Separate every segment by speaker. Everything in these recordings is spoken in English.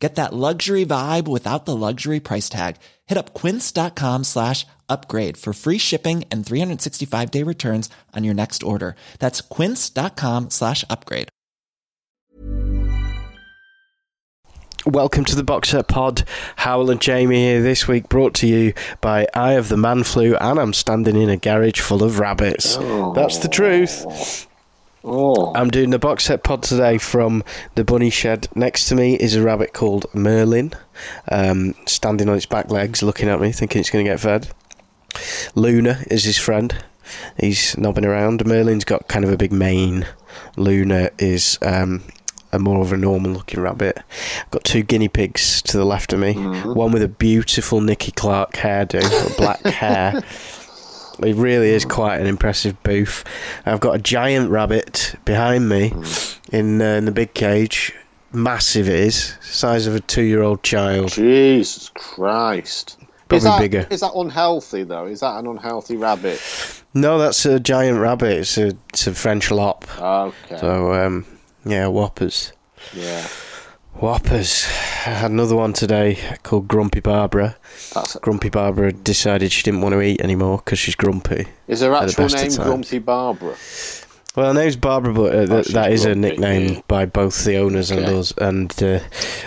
Speaker 1: Get that luxury vibe without the luxury price tag. Hit up quince.com slash upgrade for free shipping and 365 day returns on your next order. That's quince.com slash upgrade.
Speaker 2: Welcome to the Box Set Pod. Hywel and Jamie here this week, brought to you by Eye of the Man Flu, and I'm standing in a garage full of rabbits. That's the truth.
Speaker 3: Oh,
Speaker 2: I'm doing the box set pod today from the bunny shed. Next to me is a rabbit called Merlin, um, standing on its back legs, looking at me, thinking it's going to get fed. Luna is his friend. He's knobbing around. Merlin's got kind of a big mane. Luna is um, a more of a normal looking rabbit. I've got two guinea pigs to the left of me. One with a beautiful Nicky Clarke hairdo, black hair. It really is quite an impressive booth. I've got a giant rabbit behind me in, uh, in the big cage. Massive it is, size of a two-year-old child.
Speaker 3: Jesus Christ!
Speaker 2: Probably
Speaker 3: is that,
Speaker 2: bigger.
Speaker 3: Is that unhealthy though? Is that an unhealthy rabbit?
Speaker 2: No, that's a giant rabbit. It's a it's a French lop.
Speaker 3: Okay.
Speaker 2: So um, yeah, whoppers,
Speaker 3: yeah.
Speaker 2: Whoppers. I had another one today called Grumpy Barbara.
Speaker 3: That's
Speaker 2: Grumpy Barbara decided she didn't want to eat anymore because she's grumpy.
Speaker 3: is her
Speaker 2: the
Speaker 3: actual
Speaker 2: best
Speaker 3: name. Grumpy Barbara?
Speaker 2: Well, her name's Barbara, but uh, th- that is a nickname
Speaker 3: yeah.
Speaker 2: by both the owners and us. And uh,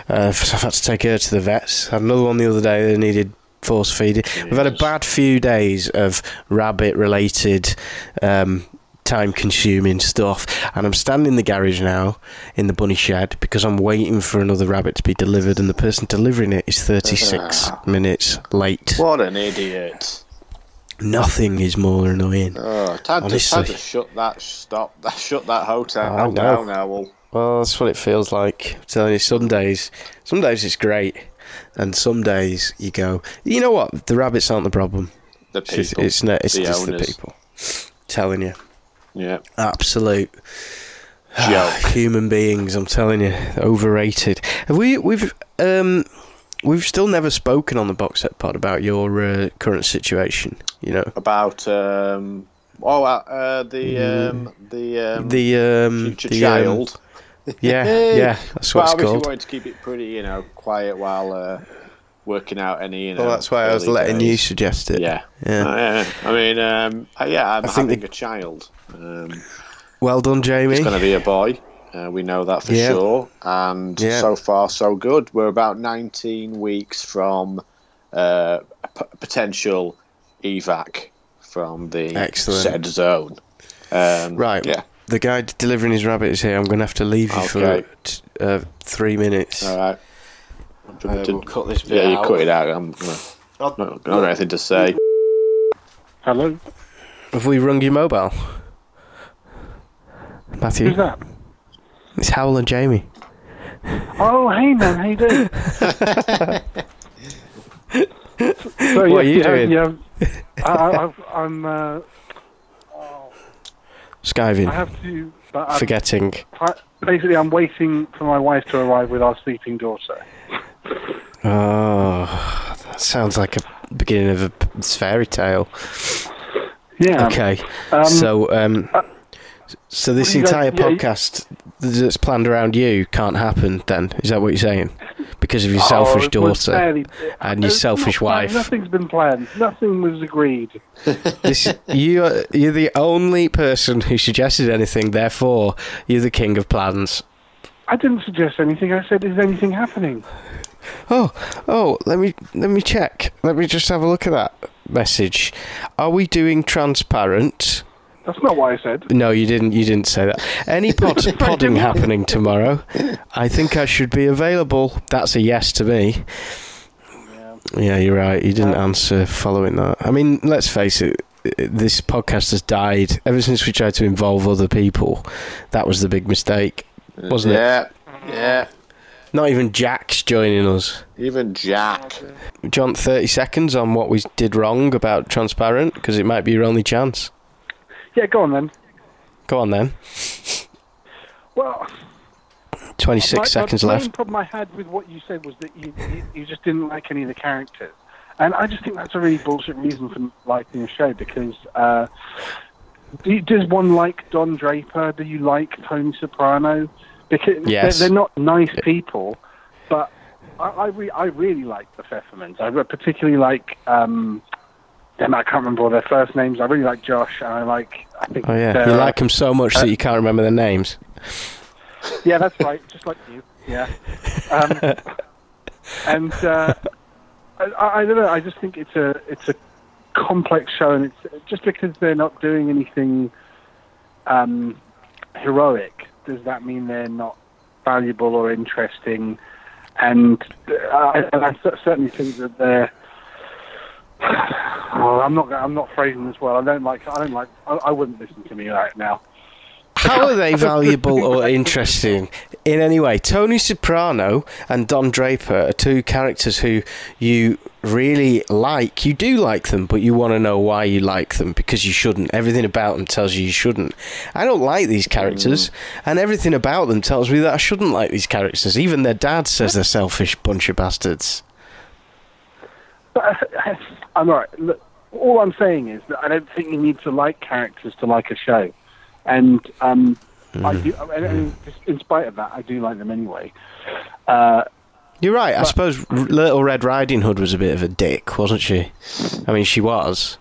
Speaker 2: uh, I've had to take her to the vets. I Had another one the other day. that needed force feeding. We've had a bad few days of rabbit-related, um, time-consuming stuff. And I'm standing in the garage now in the bunny shed because I'm waiting for another rabbit to be delivered, and the person delivering it is 36
Speaker 3: Ah.
Speaker 2: minutes late.
Speaker 3: What an idiot!
Speaker 2: Nothing is more annoying.
Speaker 3: Oh, time to, time to shut that stop. That shut that hotel
Speaker 2: know.
Speaker 3: down, Owl.
Speaker 2: Well, that's what it feels like. I'm telling you, some days, some days it's great, and some days you go, you know what? The rabbits aren't the problem.
Speaker 3: The
Speaker 2: It's
Speaker 3: people,
Speaker 2: it's, no, it's
Speaker 3: the
Speaker 2: just
Speaker 3: owners.
Speaker 2: the people. telling you,
Speaker 3: Yeah.
Speaker 2: absolute human beings. I'm telling you, overrated. Have we? We've um, we've still never spoken on the box set pod about your uh, current situation. You know,
Speaker 3: About um. Oh, uh, uh, the um, the um,
Speaker 2: Mm. the um,
Speaker 3: future
Speaker 2: the, um,
Speaker 3: child.
Speaker 2: yeah, yeah, that's
Speaker 3: well,
Speaker 2: what it's
Speaker 3: obviously
Speaker 2: called.
Speaker 3: wanted to keep it pretty, you know, quiet while uh, working out any, you know.
Speaker 2: Well, that's why I was letting you suggest it.
Speaker 3: Yeah.
Speaker 2: Yeah.
Speaker 3: Uh, yeah. I mean, um, yeah, I'm
Speaker 2: I think
Speaker 3: having
Speaker 2: the-
Speaker 3: a child. Um,
Speaker 2: Well done, Jamie.
Speaker 3: it's going to be a boy. Uh, we know that for
Speaker 2: Yeah.
Speaker 3: sure. And
Speaker 2: Yeah.
Speaker 3: so far, so good. We're about 19 weeks from uh, p- potential evac from the
Speaker 2: Excellent.
Speaker 3: said zone. Um,
Speaker 2: Right.
Speaker 3: Yeah.
Speaker 2: The guy delivering his rabbit is here. I'm going to have to leave you
Speaker 3: Okay.
Speaker 2: for uh, three minutes.
Speaker 3: All right.
Speaker 2: Uh, we'll cut this bit
Speaker 3: yeah, you
Speaker 2: out.
Speaker 3: cut it out. I'm gonna, not, not got anything to say.
Speaker 4: Hello,
Speaker 2: Have we rung your mobile? Matthew?
Speaker 4: who's that?
Speaker 2: It's Hywel and Jamie.
Speaker 4: Oh, hey man, how you doing? so,
Speaker 2: What are you
Speaker 4: yeah,
Speaker 2: doing?
Speaker 4: Yeah, I, I, I've- I'm. Uh,
Speaker 2: Skiving.
Speaker 4: I have to. But I'm,
Speaker 2: Forgetting.
Speaker 4: basically, I'm waiting for my wife to arrive with our sleeping daughter.
Speaker 2: Oh, that sounds like a beginning of a fairy tale.
Speaker 4: Yeah.
Speaker 2: Okay.
Speaker 4: Um,
Speaker 2: so, um, so this
Speaker 4: you guys-
Speaker 2: entire
Speaker 4: yeah, you-
Speaker 2: podcast that's planned around you can't happen then? Is that what you're saying? Because of your
Speaker 4: oh,
Speaker 2: selfish daughter
Speaker 4: fairly-
Speaker 2: and your selfish wife.
Speaker 4: Nothing's been planned. Nothing was agreed.
Speaker 2: This, you are, you're the only person who suggested anything. Therefore, you're the king of plans.
Speaker 4: I didn't suggest anything. I said, "Is anything happening?"
Speaker 2: Oh, oh, let me let me check. Let me just have a look at that message. Are we doing transparent?
Speaker 4: That's not what I said.
Speaker 2: No, you didn't. You didn't say that. Any pod, podding happening tomorrow? I think I should be available. That's a yes to me. Yeah, you're right. You didn't um, answer following that. I mean, let's face it. This podcast has died ever since we tried to involve other people. That was the big mistake, wasn't it?
Speaker 3: yeah, yeah.
Speaker 2: Not even Jack's joining us.
Speaker 3: Even Jack.
Speaker 2: John, 30 seconds on what we did wrong about transparent, because it might be your only chance.
Speaker 4: Yeah, go on then.
Speaker 2: Go on then.
Speaker 4: Well,
Speaker 2: 26
Speaker 4: my,
Speaker 2: seconds
Speaker 4: the main
Speaker 2: left.
Speaker 4: problem I had with what you said was that you, you you just didn't like any of the characters, and I just think that's a really bullshit reason for liking a show because. Uh, do you, does one like Don Draper? Do you like Tony Soprano? Because
Speaker 2: Yes.
Speaker 4: they're, they're not nice people, but I I, re- I really like the Pfeffermans. I particularly like um, them. I can't remember all their first names. I really like Josh, and I like. I think.
Speaker 2: Oh, yeah. You
Speaker 4: uh,
Speaker 2: like them so much that you can't remember their names.
Speaker 4: Yeah, that's right. Just like you. Yeah. Um, and uh, I, I don't know. I just think it's a it's a complex show, and it's just because they're not doing anything um, heroic. Does that mean they're not valuable or interesting? And uh, I, I certainly think that they're. Well, I'm not. I'm not phrasing this well. I don't like. I don't like. I, I wouldn't listen to me right now.
Speaker 2: How are they valuable or interesting in any way? Tony Soprano and Don Draper are two characters who you really like. You do like them, but you want to know why you like them because you shouldn't. Everything about them tells you you shouldn't. I don't like these characters, and everything about them tells me that I shouldn't like these characters. Even their dad says they're selfish bunch of bastards.
Speaker 4: But I'm all right. Look, all I'm saying is that I don't think you need to like characters to like a show, and um, I do. And, and in spite of that, I do like them anyway. Uh,
Speaker 2: You're right. I suppose Little Red Riding Hood was a bit of a dick, wasn't she? I mean, she was.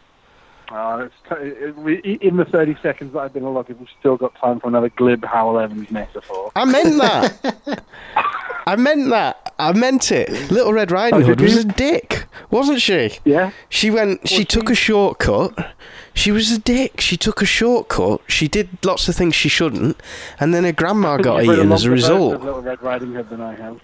Speaker 4: uh, it's t- it, we, in the 30 seconds that I've been allotted, we've still got time for another glib Hywel Evans metaphor.
Speaker 2: I meant that. I meant that. I meant it. Little Red Riding
Speaker 4: Oh,
Speaker 2: Hood
Speaker 4: did
Speaker 2: was
Speaker 4: you?
Speaker 2: a dick, wasn't she?
Speaker 4: Yeah.
Speaker 2: She went. She took a shortcut. She was a dick. She took a shortcut. She did lots of things she shouldn't, and then her grandma got
Speaker 4: You've read
Speaker 2: eaten as a
Speaker 4: version
Speaker 2: result.
Speaker 4: Little Red Riding Hood than I have.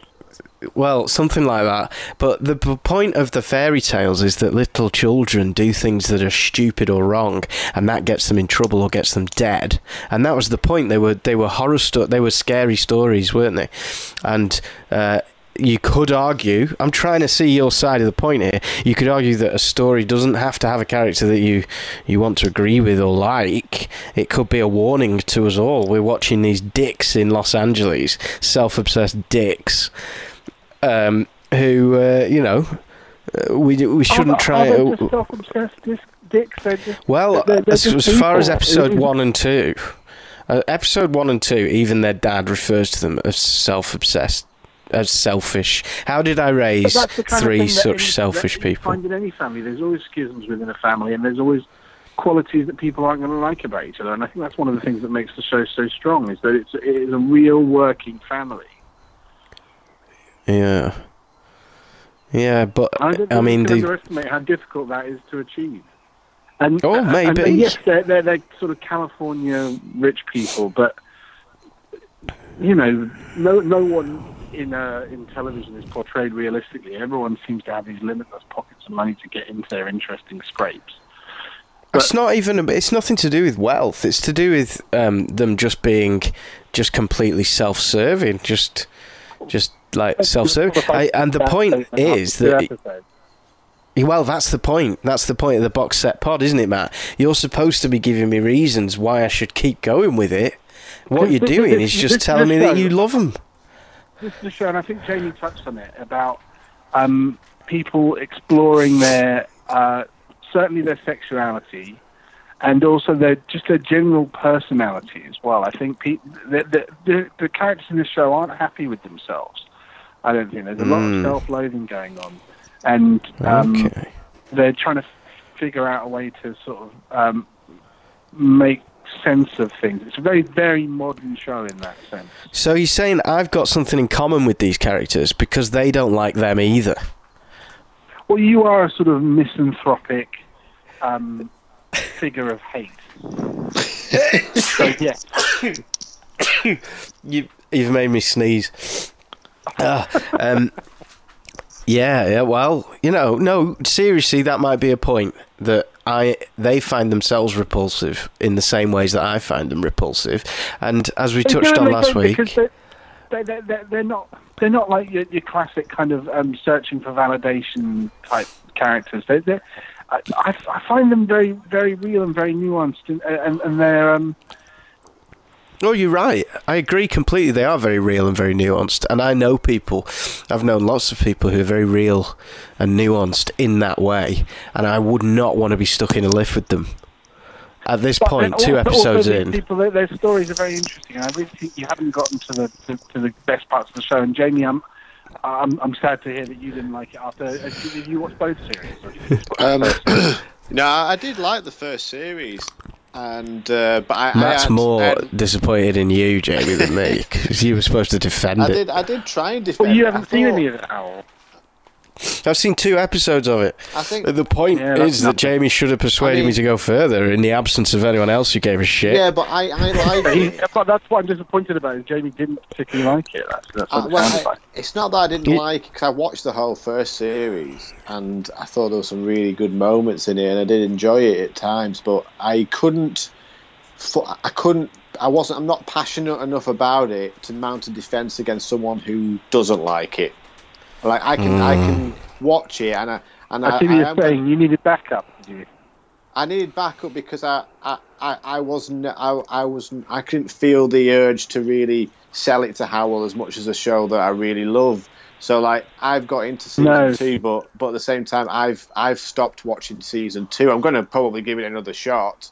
Speaker 2: Well, something like that. But the p- point of the fairy tales is that little children do things that are stupid or wrong, and that gets them in trouble or gets them dead. And that was the point. They were they were horror sto- They were scary stories, weren't they? And uh, you could argue. I'm trying to see your side of the point here. You could argue that a story doesn't have to have a character that you you want to agree with or like. It could be a warning to us all. We're watching these dicks in Los Angeles, self-obsessed dicks um, who uh, you know uh, we we shouldn't
Speaker 4: Are-
Speaker 2: try.
Speaker 4: Are just dicks? Just,
Speaker 2: well,
Speaker 4: they're- they're
Speaker 2: as, as far as episode one and two, uh, episode one and two, even their dad refers to them as self-obsessed, as selfish. How did I raise
Speaker 4: that's the kind of
Speaker 2: three such selfish
Speaker 4: you
Speaker 2: people?
Speaker 4: find in any family. There's always schisms within a family, and there's always qualities that people aren't going to like about each other. And I think that's one of the things that makes the show so strong is that it's it is a real working family.
Speaker 2: Yeah, yeah, but
Speaker 4: And I, don't
Speaker 2: I mean
Speaker 4: you can
Speaker 2: the
Speaker 4: underestimate how difficult that is to achieve. And,
Speaker 2: Oh, maybe.
Speaker 4: and yes, they're, they're, they're sort of California rich people, but you know, no no one in uh, in television is portrayed realistically. Everyone seems to have these limitless pockets of money to get into their interesting scrapes.
Speaker 2: It's not even. It's nothing to do with wealth. It's to do with um, them just being just completely self-serving. Just, just like self-serving. I, and the point is that. Well, that's the point. That's the point of the box set pod, isn't it, Matt? You're supposed to be giving me reasons why I should keep going with it. What you're doing is just telling me that you love them.
Speaker 4: This is a show, and I think Jamie touched on it about um, people exploring their uh, certainly their sexuality, and also their just their general personality as well. I think pe- the, the, the the characters in this show aren't happy with themselves. I don't think there's a lot
Speaker 2: Mm.
Speaker 4: of self-loathing going on, and um,
Speaker 2: Okay.
Speaker 4: they're trying to figure out a way to sort of um, make sense of things. It's a very very modern show in that sense.
Speaker 2: So you're saying I've got something in common with these characters because they don't like them either.
Speaker 4: Well, you are a sort of misanthropic um, figure of hate. so yes,
Speaker 2: You, you've made me sneeze. Ah, um, yeah, yeah. Well, you know, no. Seriously, that might be a point that I they find themselves repulsive in the same ways that I find them repulsive. And as we touched on last week,
Speaker 4: they're, they they they they're not they're not like your, your classic kind of um, searching for validation type characters. They they I, I I find them very very real and very nuanced, and and, and they're um,
Speaker 2: Oh, you're right. I agree completely. They are very real and very nuanced. And I know people, I've known lots of people who are very real and nuanced in that way. And I would not want to be stuck in a lift with them. At this
Speaker 4: But
Speaker 2: point, two episodes in.
Speaker 4: people, their, their stories are very interesting, I really think you haven't gotten to the to, to the best parts of the show. And Jamie, I'm I'm, I'm sad to hear that you didn't like it after. uh, Did you watch both series? Or did you just watch
Speaker 3: Um, no, I did like the first series, and uh, but I,
Speaker 2: Matt's
Speaker 3: I had-
Speaker 2: more
Speaker 3: I-
Speaker 2: disappointed in you, Jamie, than me, because you were supposed to defend
Speaker 3: I
Speaker 2: it.
Speaker 3: did. I did try and defend. It.
Speaker 4: Well, you
Speaker 3: it.
Speaker 4: Haven't seen
Speaker 3: thought-
Speaker 4: any of it, Hywel.
Speaker 2: I've seen two episodes of it.
Speaker 3: I think.
Speaker 2: The point
Speaker 4: Yeah,
Speaker 2: is that
Speaker 4: nothing.
Speaker 2: Jamie should have persuaded
Speaker 3: I mean-
Speaker 2: me to go further in the absence of anyone else who gave a shit.
Speaker 3: Yeah, but I, I like
Speaker 4: But, he,
Speaker 3: it.
Speaker 4: but that's what I'm disappointed about. Is Jamie didn't particularly like it. That's, that's
Speaker 3: Uh, well, I-
Speaker 4: like.
Speaker 3: it's not that I didn't
Speaker 2: You-
Speaker 3: like it because I watched the whole first series and I thought there were some really good moments in it and I did enjoy it at times, but I couldn't. I couldn't. I wasn't. I'm not passionate enough about it to mount a defense against someone who doesn't like it. Like I can, I can mm. watch it and I and I,
Speaker 4: I see what
Speaker 3: I
Speaker 4: you're
Speaker 3: am-
Speaker 4: saying. You needed backup. Did you?
Speaker 3: I needed backup because I, I, I, I wasn't I, I wasn't I couldn't feel the urge to really sell it to Hywel as much as a show that I really love. So like I've got into season
Speaker 4: No.
Speaker 3: two, but but at the same time I've I've stopped watching season two. I'm going to probably give it another shot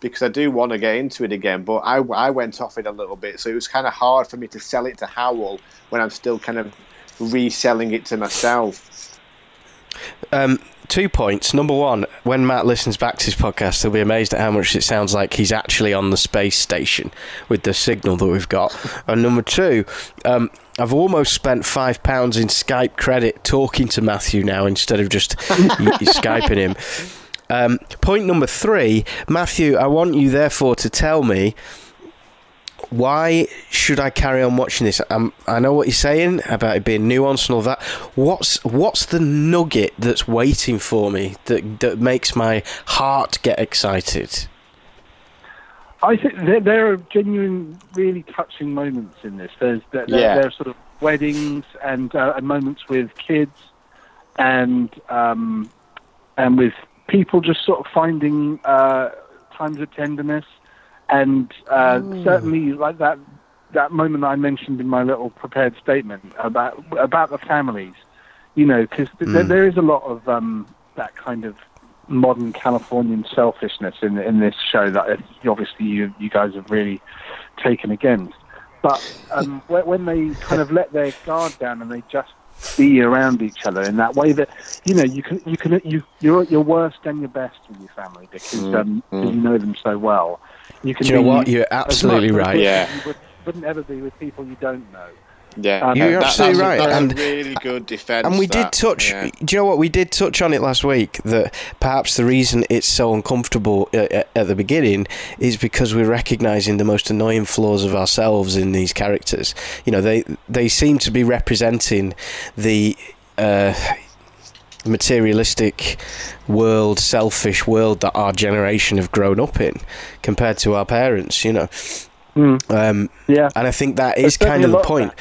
Speaker 3: because I do want to get into it again. But I, I went off it a little bit, so it was kind of hard for me to sell it to Hywel when I'm still kind of reselling it to myself.
Speaker 2: Um, two points. Number one, when Matt listens back to his podcast, he'll be amazed at how much it sounds like he's actually on the space station with the signal that we've got. And number two, um, I've almost spent five pounds in Skype credit talking to Matthew now instead of just skyping him. Um, point number three, Matthew, I want you therefore to tell me why should I carry on watching this? Um, I know what you're saying about it being nuanced and all that. What's what's the nugget that's waiting for me that that makes my heart get excited?
Speaker 4: I think there, there are genuine, really touching moments in this. There's there, there-
Speaker 3: Yeah.
Speaker 4: there are sort of weddings and, uh, and moments with kids, and um, and with people just sort of finding uh, times of tenderness, and uh, certainly like that that moment I mentioned in my little prepared statement about about the families. You know, because there, there is a lot of um, that kind of modern Californian selfishness in in this show that obviously you you guys have really taken against. But um, when, they kind of let their guard down and they just be around each other in that way that you know you can you can you you're at your worst and your best with your family because um, you know them so well. You can
Speaker 2: Do you know
Speaker 4: be
Speaker 2: what? You're absolutely right.
Speaker 3: Yeah.
Speaker 4: You would, wouldn't ever be with people you don't know.
Speaker 3: Yeah,
Speaker 4: Um,
Speaker 2: You're
Speaker 3: That-
Speaker 2: absolutely
Speaker 3: that's a-
Speaker 2: right,
Speaker 3: That's
Speaker 2: and-
Speaker 3: a really good defense.
Speaker 2: And we
Speaker 3: that.
Speaker 2: did touch.
Speaker 3: Yeah.
Speaker 2: Do you know what we did touch on it last week? That perhaps the reason it's so uncomfortable at, at- at the beginning is because we're recognizing the most annoying flaws of ourselves in these characters. You know, they they seem to be representing the. Uh, materialistic world selfish world that our generation have grown up in compared to our parents you know? Um,
Speaker 4: Yeah,
Speaker 2: and i think that is kind of the
Speaker 4: lot of
Speaker 2: point.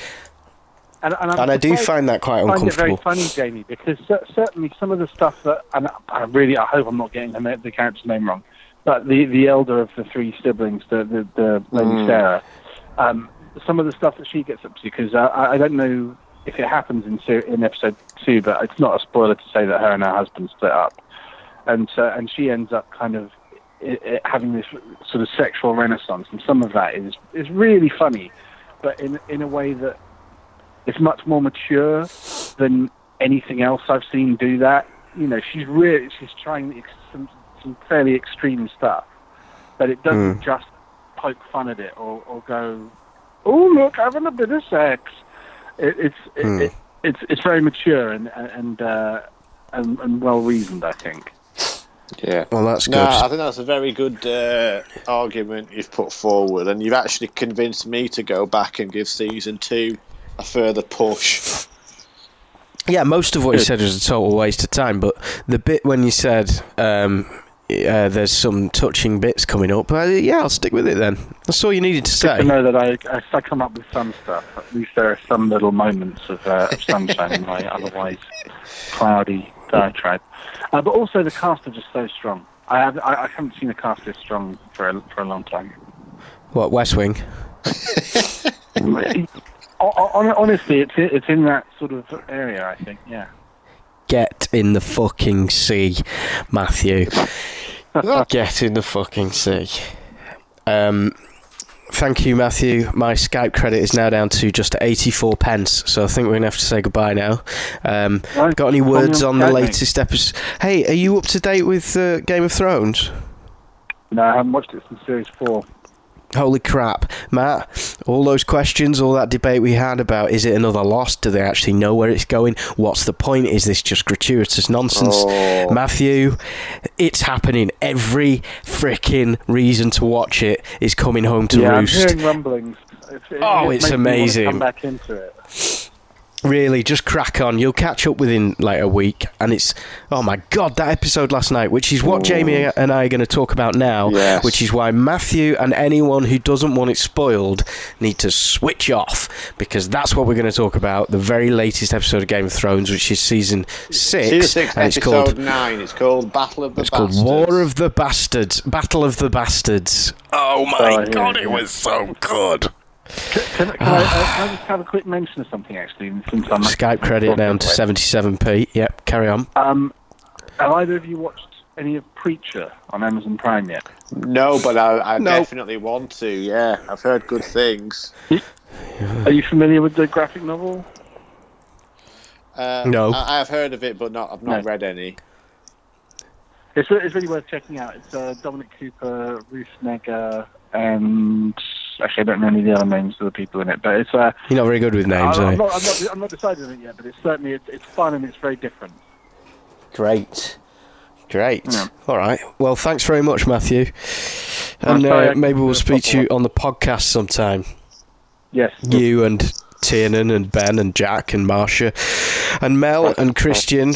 Speaker 4: and, and,
Speaker 2: and i do find that quite
Speaker 4: find it very
Speaker 2: uncomfortable.
Speaker 4: funny, Jamie, because cer- certainly some of the stuff that, and I really, I hope I'm not getting the, the character's name wrong, but the the elder of the three siblings, the the, the lady
Speaker 3: Mm.
Speaker 4: Sarah, um, some of the stuff that she gets up to, because I, I don't know if it happens in ser- in episode two, but it's not a spoiler to say that her and her husband split up, and so and she ends up kind of i i having this sort of sexual renaissance, and some of that is is really funny, but in in a way that it's much more mature than anything else I've seen do that. You know, she's really she's trying some some fairly extreme stuff, but it doesn't hmm. just poke fun at it or, or go, "Oh look, having a bit of sex." It, it's it,
Speaker 2: Hmm.
Speaker 4: it, it's it's very mature and and uh, and, and well reasoned, I think.
Speaker 3: Yeah.
Speaker 2: well that's good
Speaker 3: No, I think that's a very good uh, argument you've put forward, and you've actually convinced me to go back and give season two a further push.
Speaker 2: Yeah, most of what you said was a total waste of time, but the bit when you said um, uh, there's some touching bits coming up, uh, yeah, I'll stick with it then. That's all you needed to say.
Speaker 4: to know that I, I I come up with some stuff. At least there are some little moments of, uh, of sunshine in my otherwise cloudy diatribe. Uh, but also the cast are just so strong. I have I, I haven't seen a cast this strong for a, for a long time.
Speaker 2: What West Wing?
Speaker 4: Hon- hon- Honestly, it's it's in that sort of area. I think. Yeah.
Speaker 2: Get in the fucking sea, Matthew. Get in the fucking sea. Um, thank you, Matthew. My Skype credit is now down to just 84 pence, so I think we're going to have to say goodbye now. Um, got any words
Speaker 4: on
Speaker 2: on the latest episode? Hey, are you up to date with uh, Game of Thrones?
Speaker 4: No, I haven't watched it since series four.
Speaker 2: Holy crap, Matt! All those questions, all that debate we had about is it another loss? Do they actually know where it's going? What's the point? Is this just gratuitous nonsense?
Speaker 3: Oh.
Speaker 2: Matthew, it's happening. Every freaking reason to watch it is coming home to
Speaker 4: yeah,
Speaker 2: roost.
Speaker 4: I'm hearing rumblings. It, it,
Speaker 2: Oh,
Speaker 4: it
Speaker 2: it's
Speaker 4: makes me wanna
Speaker 2: amazing.
Speaker 4: Come back into it.
Speaker 2: Really, just crack on. You'll catch up within like a week, and it's oh my god, that episode last night, which is what Jamie and I are going to talk about now.
Speaker 3: Yes.
Speaker 2: Which is why Matthew and anyone who doesn't want it spoiled need to switch off because that's what we're going to talk about. The very latest episode of Game of Thrones, which is season six,
Speaker 3: Season six,
Speaker 2: and it's
Speaker 3: episode
Speaker 2: called
Speaker 3: nine. It's called Battle of the
Speaker 2: it's
Speaker 3: Bastards.
Speaker 2: called War of the Bastards, Battle of the Bastards. Oh my
Speaker 4: Oh, yeah,
Speaker 2: god, it was so good.
Speaker 4: Can, can, I, uh, can I just have a quick mention of something actually? Since I'm
Speaker 2: Skype credit down to 77p. Yep, carry on.
Speaker 4: Um, have either of you watched any of Preacher on Amazon Prime yet?
Speaker 3: No, but I, I
Speaker 2: No.
Speaker 3: definitely want to. Yeah, I've heard good things.
Speaker 4: Are you familiar with the graphic novel?
Speaker 3: Uh,
Speaker 2: No.
Speaker 3: I, I've heard of it, but not. I've not
Speaker 4: No.
Speaker 3: read any.
Speaker 4: It's, it's really worth checking out. It's uh, Dominic Cooper, Ruth Negga, and actually I don't know any of the other names of the people in it, but it's uh,
Speaker 2: You're not very good with names,
Speaker 4: I,
Speaker 2: are
Speaker 4: I'm,
Speaker 2: you?
Speaker 4: not, I'm, not, I'm not decided on it yet, but it's certainly it's, it's fun and it's very different.
Speaker 2: Great. Great.
Speaker 4: Yeah.
Speaker 2: All right. Well, thanks very much, Matthew. And
Speaker 4: sorry,
Speaker 2: uh, maybe we'll speak to you on the podcast sometime.
Speaker 4: Yes.
Speaker 2: You and Tiernan and Ben and Jack and Marcia and Mel and Christian.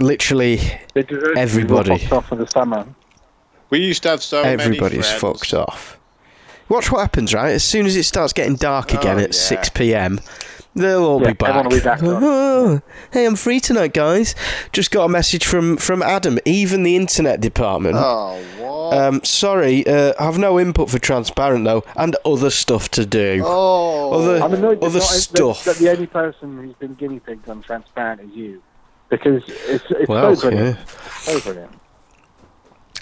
Speaker 2: Literally
Speaker 4: They deserve to be
Speaker 2: everybody.
Speaker 4: off for the summer.
Speaker 3: We used to have so
Speaker 2: everybody's
Speaker 3: many friends.
Speaker 2: fucked off. Watch what happens, right? As soon as it starts getting dark again
Speaker 3: Oh,
Speaker 2: at
Speaker 3: yeah.
Speaker 2: 6 p.m., they'll all
Speaker 4: Yeah,
Speaker 2: be back.
Speaker 4: everyone will be back.
Speaker 2: Oh, hey, I'm free tonight, guys. Just got a message from, from Adam, even the internet department.
Speaker 3: Oh, what?
Speaker 2: Um, sorry, uh, I've no input for transparent though, and other stuff to do.
Speaker 3: oh,
Speaker 2: other-
Speaker 4: I'm annoyed
Speaker 2: Other stuff.
Speaker 4: that, the only person who's been guinea pigged on Transparent is you. Because it's, it's
Speaker 2: well,
Speaker 4: so brilliant.
Speaker 2: yeah.
Speaker 4: So brilliant.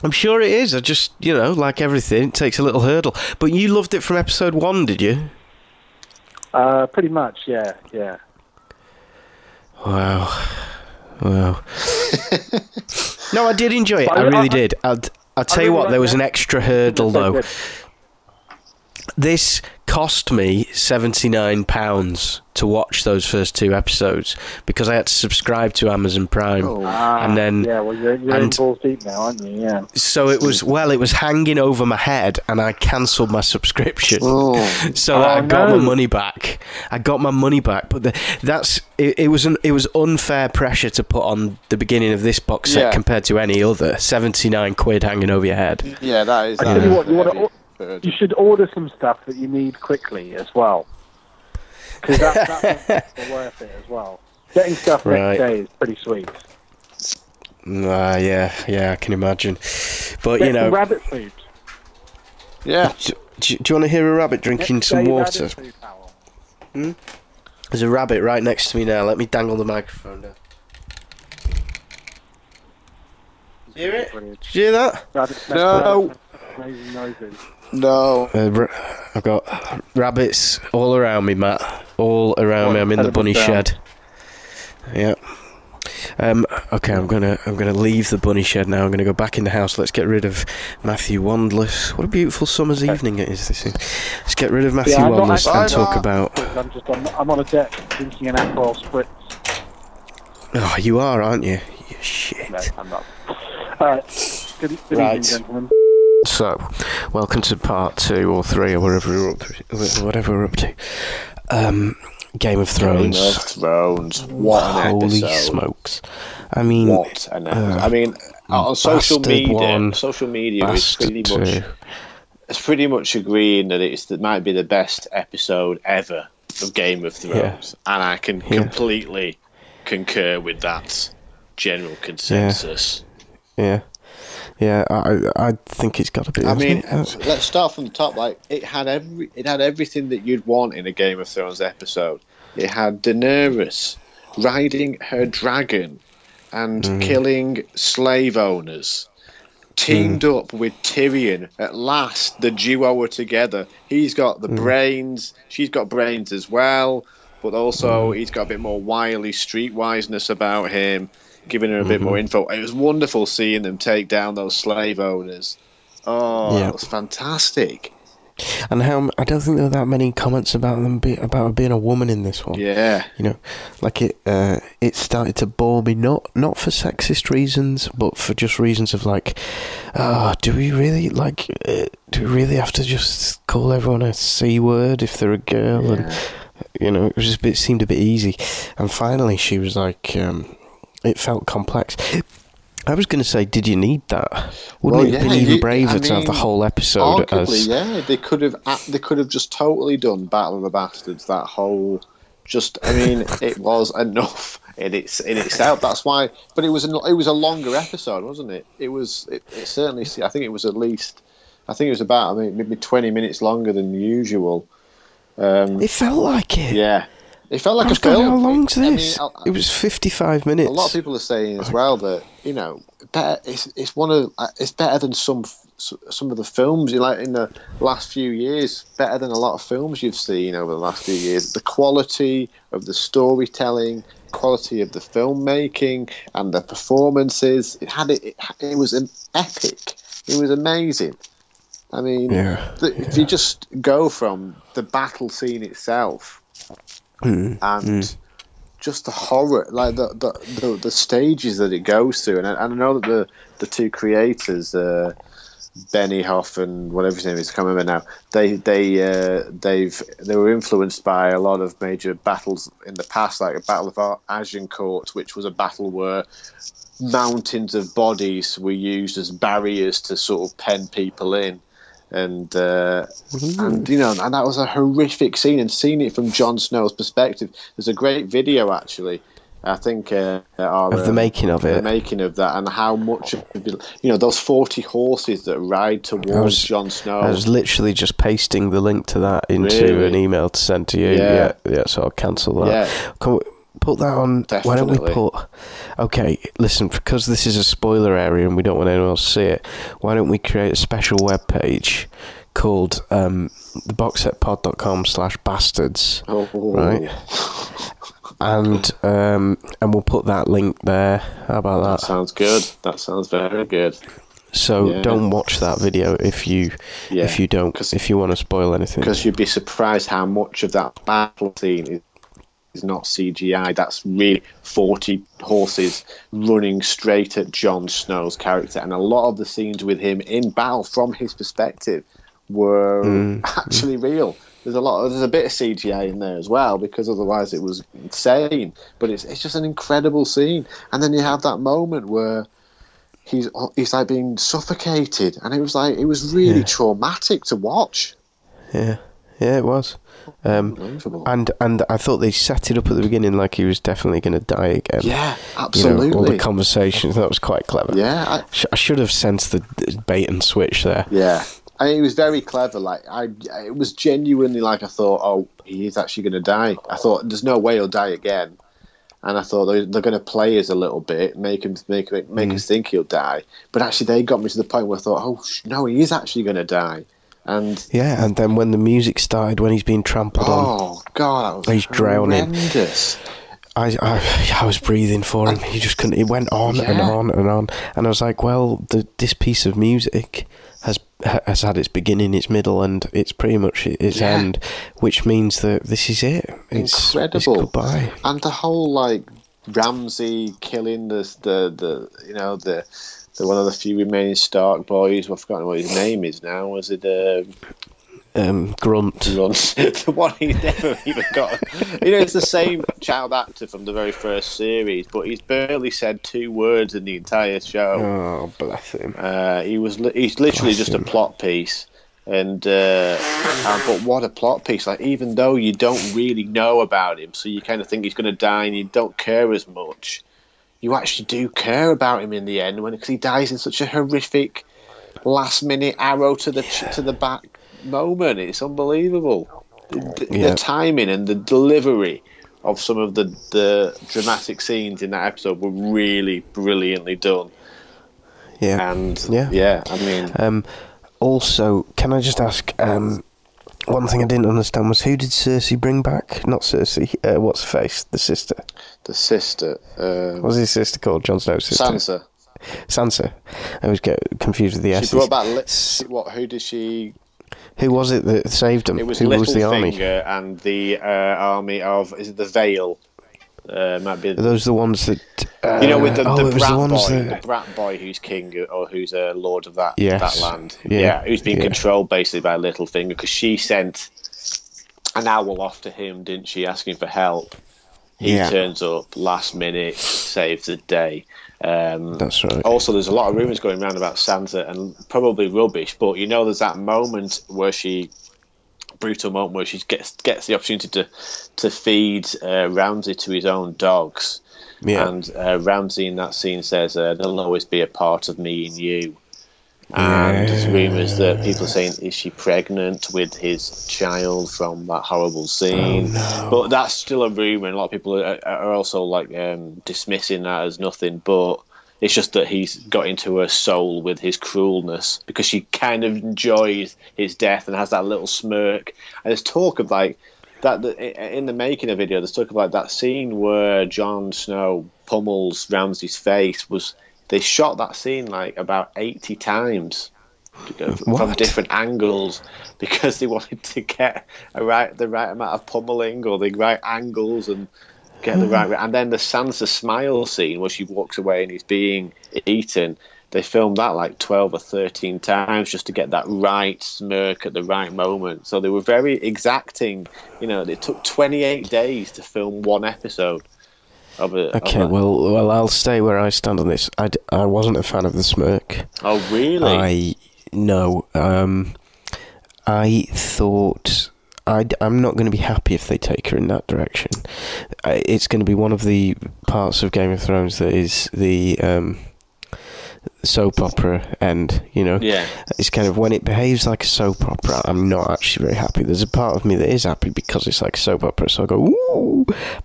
Speaker 2: I'm sure it is. I just, you know, like everything, it takes a little hurdle. But you loved it from episode one, did you?
Speaker 4: Uh, pretty much, yeah, yeah.
Speaker 2: Wow, wow. no, I did enjoy it. I
Speaker 4: I-
Speaker 2: really
Speaker 4: I-
Speaker 2: did. I'd, I'll tell you
Speaker 4: really
Speaker 2: what,
Speaker 4: like
Speaker 2: there was
Speaker 4: that.
Speaker 2: an extra hurdle though.
Speaker 4: Good.
Speaker 2: This cost me seventy nine pounds to watch those first two episodes because I had to subscribe to Amazon Prime.
Speaker 3: Oh.
Speaker 2: And then-
Speaker 4: yeah, well, you're, you're in
Speaker 2: and-
Speaker 4: balls deep now, aren't you? Yeah.
Speaker 2: So it was well, it was hanging over my head, and I cancelled my subscription.
Speaker 3: Oh.
Speaker 2: so that
Speaker 4: Oh,
Speaker 2: I got
Speaker 4: no.
Speaker 2: my money back. I got my money back, but the, that's it, it was an it was unfair pressure to put on the beginning of this box set
Speaker 3: Yeah.
Speaker 2: compared to any other. Seventy nine quid hanging over your head.
Speaker 3: Yeah, that is.
Speaker 4: I
Speaker 3: that
Speaker 4: tell you
Speaker 3: uh,
Speaker 4: what, you wanna
Speaker 3: heavy
Speaker 4: You should order some stuff that you need quickly as well. Because that, that makes it worth it as well. Getting stuff
Speaker 2: Right.
Speaker 4: next day is pretty sweet.
Speaker 2: Ah, yeah, yeah, I can imagine. But
Speaker 4: Get
Speaker 2: you know,
Speaker 4: rabbit food.
Speaker 3: Yeah.
Speaker 2: do, do, do you want to hear a rabbit drinking
Speaker 4: Next
Speaker 2: some water?
Speaker 4: food, pal.
Speaker 2: There's a rabbit right next to me now. Let me dangle the microphone down. Hear it? Did you hear that?
Speaker 3: No.
Speaker 4: Amazing noises.
Speaker 3: No.
Speaker 2: Uh, I've got rabbits all around me, Matt. All around me. I'm in the bunny
Speaker 4: down.
Speaker 2: shed. Yeah. Um, okay, I'm gonna I'm gonna leave the bunny shed now. I'm gonna go back in the house. Let's get rid of Matthew Wandless. What a beautiful summer's evening it is. This is. Let's get rid of Matthew
Speaker 4: not
Speaker 2: Wandless and talk about.
Speaker 4: I'm just on, I'm on a deck drinking an Aperol spritz.
Speaker 2: Oh, you are, aren't you? You shit.
Speaker 4: No, I'm not. Alright. Good, good
Speaker 2: Right.
Speaker 4: evening, gentlemen.
Speaker 2: So, welcome to part two or three or whatever we're up to. Whatever we're up to. Um, Game of
Speaker 3: Game
Speaker 2: Thrones.
Speaker 3: of Thrones. What
Speaker 2: Holy
Speaker 3: episode.
Speaker 2: smokes! I mean,
Speaker 3: What an episode. I mean, on social media,
Speaker 2: one,
Speaker 3: social media is pretty much
Speaker 2: two.
Speaker 3: it's pretty much agreeing that it's that might be the best episode ever of Game of Thrones, and I can
Speaker 2: Yeah.
Speaker 3: completely concur with that general consensus.
Speaker 2: Yeah. Yeah, I I think it's got to be.
Speaker 3: I mean,
Speaker 2: it?
Speaker 3: Let's start from the top. Like it had every, it had everything that you'd want in a Game of Thrones episode. It had Daenerys riding her dragon and
Speaker 2: Mm.
Speaker 3: killing slave owners. Teamed
Speaker 2: Mm.
Speaker 3: up with Tyrion. At last, the duo were together. He's got
Speaker 2: Mm.
Speaker 3: the brains. She's got brains as well. But also,
Speaker 2: Mm.
Speaker 3: he's got a bit more wily streetwiseness about him, giving her a bit
Speaker 2: Mm-hmm.
Speaker 3: more info. It was wonderful seeing them take down those slave owners. Oh,
Speaker 2: Yeah.
Speaker 3: that was fantastic.
Speaker 2: and how I don't think there were that many comments about them be, about being a woman in this one.
Speaker 3: Yeah.
Speaker 2: You know, like it uh, it started to bore me not not for sexist reasons, but for just reasons of like, ah, do we really like? Uh, do we really have to just call everyone a c word if they're a girl? And you know, it was just a bit seemed a bit easy. And finally, she was like, um, it felt complex. I was going to say, did you need that? Wouldn't
Speaker 3: Well,
Speaker 2: it have
Speaker 3: yeah,
Speaker 2: been even braver
Speaker 3: I
Speaker 2: to have the whole episode
Speaker 3: Arguably,
Speaker 2: as
Speaker 3: yeah, they could have they could have just totally done Battle of the Bastards. That whole, just I mean, it was enough in its in itself. That's why. But it was an, it was a longer episode, wasn't it? It was. It, it certainly. I think it was at least. I think it was about I mean, maybe twenty minutes longer than usual. Um,
Speaker 2: It felt like it.
Speaker 3: yeah, it felt
Speaker 2: I
Speaker 3: like a
Speaker 2: was going,
Speaker 3: film.
Speaker 2: how long's
Speaker 3: I mean,
Speaker 2: this?
Speaker 3: I-
Speaker 2: it was 55 minutes.
Speaker 3: a lot of people are saying as well that you know better, it's it's one of uh, it's better than some some of the films you like in the last few years better than a lot of films you've seen over the last few years the quality of the storytelling quality of the filmmaking and the performances it had it it, it was an epic it was amazing i mean
Speaker 2: Yeah.
Speaker 3: the, if you just go from the battle scene itself
Speaker 2: Mm,
Speaker 3: and just the horror, like the, the the the stages that it goes through, and I, and I know that the the two creators, uh, Benioff and whatever his name is, I can't remember now. They they uh, they've they were influenced by a lot of major battles in the past, like a Battle of Agincourt, which was a battle where mountains of bodies were used as barriers to sort of pen people in. And uh, and you know, and that was a horrific scene. And seeing it from Jon Snow's perspective, there's a great video actually. I think uh, our,
Speaker 2: Of the
Speaker 3: um,
Speaker 2: making of
Speaker 3: the
Speaker 2: it.
Speaker 3: making of that, and how much of you know those forty horses that ride towards Jon Snow.
Speaker 2: I was literally just pasting the link to that into
Speaker 3: Really?
Speaker 2: an email to send to you.
Speaker 3: Yeah.
Speaker 2: Yeah, yeah. so I'll cancel that.
Speaker 3: Yeah.
Speaker 2: Put that on? Why don't we put? Okay, listen, because this is a spoiler area and we don't want anyone else to see it. Why don't we create a special web page called um, theboxsetpod.com slash bastards,
Speaker 3: Oh,
Speaker 2: right? and um, and we'll put that link there. How about
Speaker 3: That
Speaker 2: that?
Speaker 3: sounds good. That sounds very good.
Speaker 2: So
Speaker 3: Yeah.
Speaker 2: don't watch that video if you
Speaker 3: Yeah,
Speaker 2: if you don't if you want to spoil anything.
Speaker 3: Because you'd be surprised how much of that battle scene is, is not CGI. That's really 40 horses running straight at Jon Snow's character. And a lot of the scenes with him in battle from his perspective were
Speaker 2: Mm,
Speaker 3: actually real. There's a lot. Of, There's a bit of CGI in there as well because otherwise it was insane. But it's it's just an incredible scene. And then you have that moment where he's he's like being suffocated, and it was like it was really
Speaker 2: Yeah.
Speaker 3: traumatic to watch.
Speaker 2: Yeah, yeah, it was. Um, and and I thought they set it up at the beginning like he was definitely going to die again.
Speaker 3: yeah,
Speaker 2: You
Speaker 3: absolutely.
Speaker 2: know, all the conversations that was quite clever.
Speaker 3: yeah, I,
Speaker 2: Sh- I should have sensed the bait and switch there.
Speaker 3: yeah. I mean, it was very clever. Like I, it was genuinely like I thought. Oh, he's actually going to die. I thought there's no way he'll die again. And I thought they're, they're going to play us a little bit, make him make make, make us think he'll die. But actually, they got me to the point where I thought, oh sh- no, he is actually going to die. And
Speaker 2: Yeah, and then when the music started, when he's being trampled on,
Speaker 3: oh god, that was
Speaker 2: He's drowning.
Speaker 3: horrendous.
Speaker 2: I, I I was breathing for him. He just couldn't. It went on and on and on, and I was like, well, the, this piece of music has has had its beginning, its middle, and it's pretty much its
Speaker 3: Yeah.
Speaker 2: end, which means that this is it. It's,
Speaker 3: Incredible.
Speaker 2: It's goodbye.
Speaker 3: and the whole like Ramsay killing the the the you know the the one of the few remaining Stark boys. I've forgotten what his name is now. Was it um,
Speaker 2: Um, grunt.
Speaker 3: Run? the one he never even got. You know, it's the same child actor from the very first series, but he's barely said two words in the entire show.
Speaker 2: Oh, bless him.
Speaker 3: Uh, he was li- he's literally
Speaker 2: Bless
Speaker 3: just
Speaker 2: him.
Speaker 3: a plot piece, and uh, uh, but what a plot piece! Like even though you don't really know about him, so you kind of think he's going to die, and you don't care as much. You actually do care about him in the end when because he dies in such a horrific last minute arrow to the to the back moment. It's unbelievable. The,
Speaker 2: Yeah.
Speaker 3: the timing and the delivery of some of the the dramatic scenes in that episode were really brilliantly done.
Speaker 2: Yeah.
Speaker 3: And
Speaker 2: Yeah.
Speaker 3: yeah, I mean,
Speaker 2: Um, also, can I just ask? Um, one thing I didn't understand was who did Cersei bring back? Not Cersei. Uh, what's her face? The sister.
Speaker 3: The sister, uh,
Speaker 2: What's his sister called? Jon Snow's sister.
Speaker 3: Sansa.
Speaker 2: Sansa. I always get confused with the
Speaker 3: She
Speaker 2: S's.
Speaker 3: brought back. Li-
Speaker 2: S-
Speaker 3: what? Who did she?
Speaker 2: Who was it that saved them?
Speaker 3: It was
Speaker 2: who was the army?
Speaker 3: Littlefinger and the uh, army of is it the Vale? Uh, might be
Speaker 2: Are those the ones that? Uh,
Speaker 3: you know with the,
Speaker 2: oh,
Speaker 3: the brat
Speaker 2: the
Speaker 3: boy,
Speaker 2: that.
Speaker 3: the brat boy who's king or who's a lord of that
Speaker 2: Yes.
Speaker 3: that land.
Speaker 2: Yeah.
Speaker 3: who's been
Speaker 2: Yeah.
Speaker 3: controlled basically by Littlefinger because she sent an owl off to him, didn't she, asking for help. He
Speaker 2: Yeah.
Speaker 3: turns up last minute, saves the day. Um,
Speaker 2: That's right.
Speaker 3: also, there's a lot of rumours going around about Sansa, and probably rubbish. But you know, there's that moment where she, brutal moment where she gets gets the opportunity to to feed uh, Ramsay to his own dogs,
Speaker 2: Yeah.
Speaker 3: and uh, Ramsay in that scene says, uh, "There'll always be a part of me in you." And there's rumours that people are saying, "Is she pregnant with his child from that horrible scene?" But that's still a rumor, and a lot of people are, are also like um, dismissing that as nothing. But it's just that he's got into her soul with his cruelness because she kind of enjoys his death and has that little smirk. And there's talk of like that in the making of video. There's talk of like that scene where Jon Snow pummels Ramsay's face was. They shot that scene like about 80 times from
Speaker 2: What?
Speaker 3: different angles because they wanted to get a right the right amount of pummeling or the right angles and get the right hmm. and then the Sansa smile scene where she walks away and he's being eaten they filmed that like 12 or 13 times just to get that right smirk at the right moment. So they were very exacting you know it took 28 days to film one episode of it
Speaker 2: Okay, well, well, I'll stay where I stand on this. I, d- I wasn't a fan of the smirk.
Speaker 3: oh really
Speaker 2: I no. Um, I thought I, am not going to be happy if they take her in that direction. I, it's going to be one of the parts of Game of Thrones that is the um, soap opera end. You know,
Speaker 3: yeah
Speaker 2: it's kind of when it behaves like a soap opera. I'm not actually very happy. There's a part of me that is happy because it's like a soap opera, so I go ooh.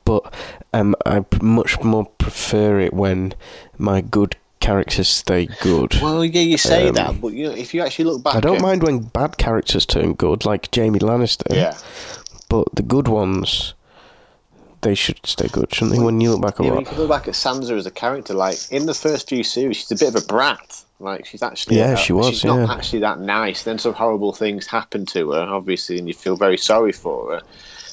Speaker 2: But um, I much more prefer it when my good characters stay good.
Speaker 3: well yeah you say
Speaker 2: Um,
Speaker 3: that but you know if you actually look back
Speaker 2: I don't
Speaker 3: at-
Speaker 2: mind when bad characters turn good, like Jamie Lannister.
Speaker 3: yeah
Speaker 2: But the good ones, they should stay good, shouldn't they? When you look back at
Speaker 3: Yeah,
Speaker 2: what?
Speaker 3: you can look back at Sansa as a character, like in the first few series, she's a bit of a brat. Like she's actually,
Speaker 2: Yeah,
Speaker 3: uh,
Speaker 2: she was,
Speaker 3: She's not actually that nice. Then some horrible things happen to her, obviously, and you feel very sorry for her.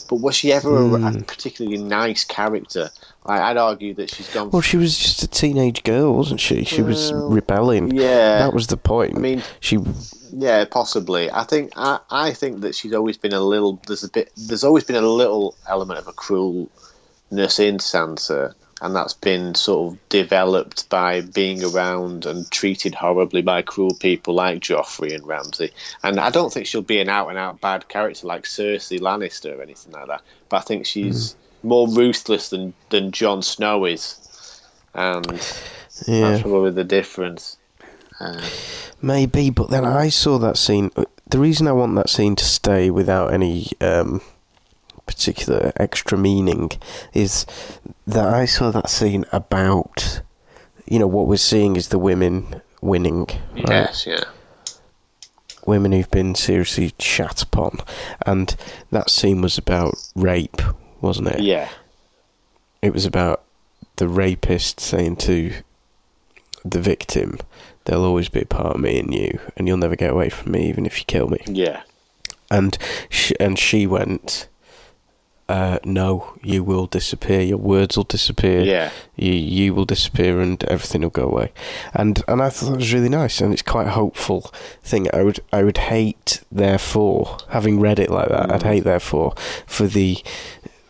Speaker 3: But was she ever a,
Speaker 2: Hmm.
Speaker 3: a particularly nice character? Like, I'd argue that she's gone.
Speaker 2: Well, she was just a teenage girl, wasn't she? She was rebelling.
Speaker 3: yeah.
Speaker 2: That was the point.
Speaker 3: I mean,
Speaker 2: she.
Speaker 3: Yeah, possibly. I think I, I think that she's always been a little. There's a bit. There's always been a little element of a cruelness in Sansa, and that's been sort of developed by being around and treated horribly by cruel people like Joffrey and Ramsay. And I don't think she'll be an out and out bad character like Cersei Lannister or anything like that. But I think she's more ruthless than than Jon Snow is, and
Speaker 2: Yeah.
Speaker 3: that's probably the difference. Uh,
Speaker 2: Maybe, but then I saw that scene. The reason I want that scene to stay without any um, particular extra meaning is that I saw that scene about, you know, what we're seeing is the women winning. right?
Speaker 3: yes, yeah.
Speaker 2: Women who've been seriously shat upon. And that scene was about rape, wasn't it?
Speaker 3: Yeah.
Speaker 2: It was about the rapist saying to the victim, There'll always be a part of me in you, and you'll never get away from me, even if you kill me.
Speaker 3: Yeah.
Speaker 2: And she, and she went, uh, "No, you will disappear. Your words will disappear.
Speaker 3: Yeah.
Speaker 2: You you will disappear, and everything will go away." And and I thought that was really nice, and it's quite a hopeful thing. I would I would hate, therefore, having read it like that, I'd hate, therefore, for the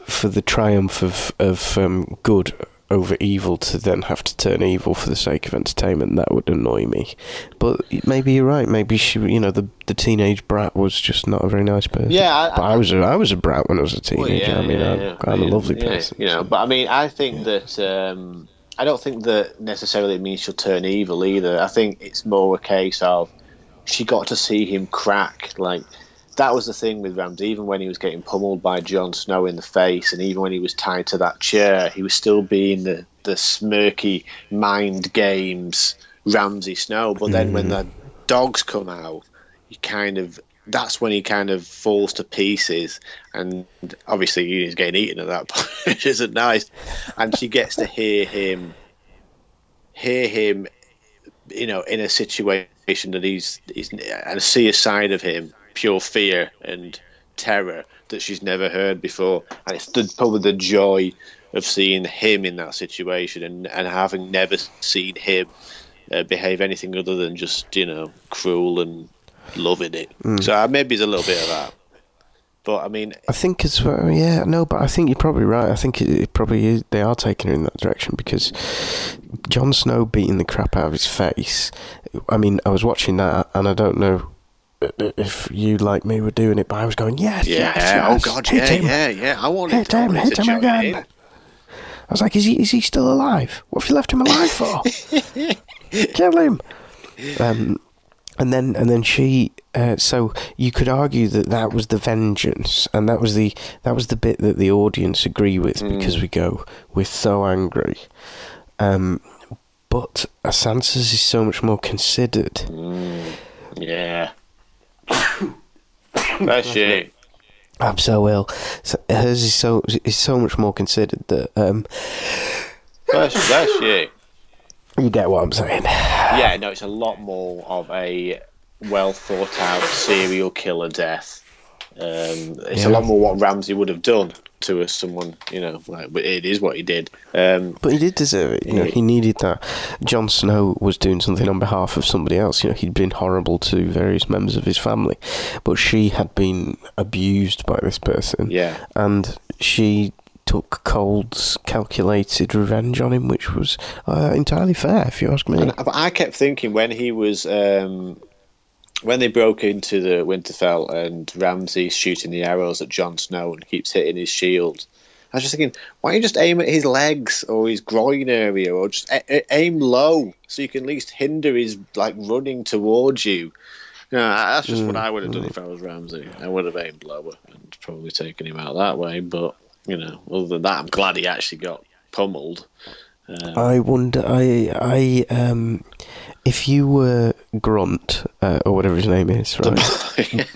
Speaker 2: for the triumph of of um, good over evil to then have to turn evil for the sake of entertainment. That would annoy me. But maybe you're right. Maybe she, you know, the the teenage brat was just not a very nice person.
Speaker 3: Yeah, I-
Speaker 2: but I, was a, I was a brat when I was a
Speaker 3: Well,
Speaker 2: teenager. I mean, I'm, I'm a lovely
Speaker 3: yeah,
Speaker 2: person.
Speaker 3: You know,
Speaker 2: so-
Speaker 3: but I mean, I think that um, I don't think that necessarily it means she'll turn evil either. I think it's more a case of she got to see him crack. Like that was the thing with Ramsay. Even when he was getting pummeled by Jon Snow in the face, and even when he was tied to that chair, he was still being the the smirky mind games Ramsay Snow. But then when mm. the dogs come out, he kind of that's when he kind of falls to pieces, and obviously he's getting eaten at that point, which isn't nice. And she gets to hear him, hear him, you know, in a situation that he's, he's and see a side of him, pure fear and terror that she's never heard before, and it's the, probably the joy of seeing him in that situation and, and having never seen him uh, behave anything other than just you know cruel and loving it. So uh, maybe it's a little bit of that. But I mean,
Speaker 2: I think as well. Yeah, no, but I think you're probably right. I think it, it probably is, they are taking her in that direction because Jon Snow beating the crap out of his face. I mean, I was watching that, and I don't know if you like me were doing it, but I was going, yes,
Speaker 3: yeah,
Speaker 2: yes, yes,
Speaker 3: oh god, yeah,
Speaker 2: him,
Speaker 3: yeah, yeah. I wanted,
Speaker 2: hit him, hit him again.
Speaker 3: in.
Speaker 2: I was like, is he is he still alive? What have you left him alive for? Kill him. Um, and then and then she. Uh, so you could argue that that was the vengeance, and that was the that was the bit that the audience agree with because we go, we're so angry. Um, but Sansa's is so much more considered.
Speaker 3: Yeah. That's you.
Speaker 2: I'm so ill. So hers is so is so much more considered that um,
Speaker 3: That's, that's you.
Speaker 2: you get what I'm saying.
Speaker 3: Yeah, no, it's a lot more of a well thought out serial killer death. Um, it's
Speaker 2: Yeah.
Speaker 3: a lot more what Ramsay would have done to us, someone, you know, like, it is what he did. Um,
Speaker 2: But he did deserve it. You know, he needed that. Jon Snow was doing something on behalf of somebody else. You know, he'd been horrible to various members of his family, but she had been abused by this person.
Speaker 3: yeah.
Speaker 2: and she took cold, calculated revenge on him, which was uh, entirely fair, if you ask me.
Speaker 3: And, but I kept thinking when he was um, when they broke into the Winterfell and Ramsay's shooting the arrows at Jon Snow and keeps hitting his shield. I was just thinking, why don't you just aim at his legs or his groin area, or just a- a- aim low so you can at least hinder his like running towards you. You know, that's just what I would have done if I was Ramsay. I would have aimed lower and probably taken him out that way. But you know, other than that, I'm glad he actually got pummeled. Um,
Speaker 2: I wonder, I, I, um, if you were Grunt uh, or whatever his name is, right?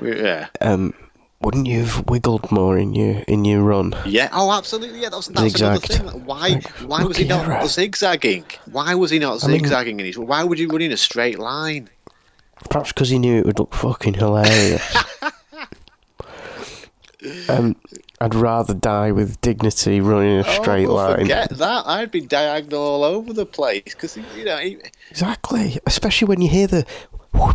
Speaker 3: yeah.
Speaker 2: um, wouldn't you have wiggled more in your in your run?
Speaker 3: Yeah. Oh, absolutely. Yeah, that's, that's another thing. Why?
Speaker 2: Like,
Speaker 3: Why was he not
Speaker 2: right.
Speaker 3: zigzagging? Why was he not
Speaker 2: I mean-
Speaker 3: zigzagging in his? Why would you run in a straight line?
Speaker 2: Perhaps because he knew it would look fucking hilarious. um, I'd rather die with dignity running a straight
Speaker 3: oh,
Speaker 2: line.
Speaker 3: Forget that. I'd be diagonal all over the place because you know. He,
Speaker 2: Exactly, especially when you hear the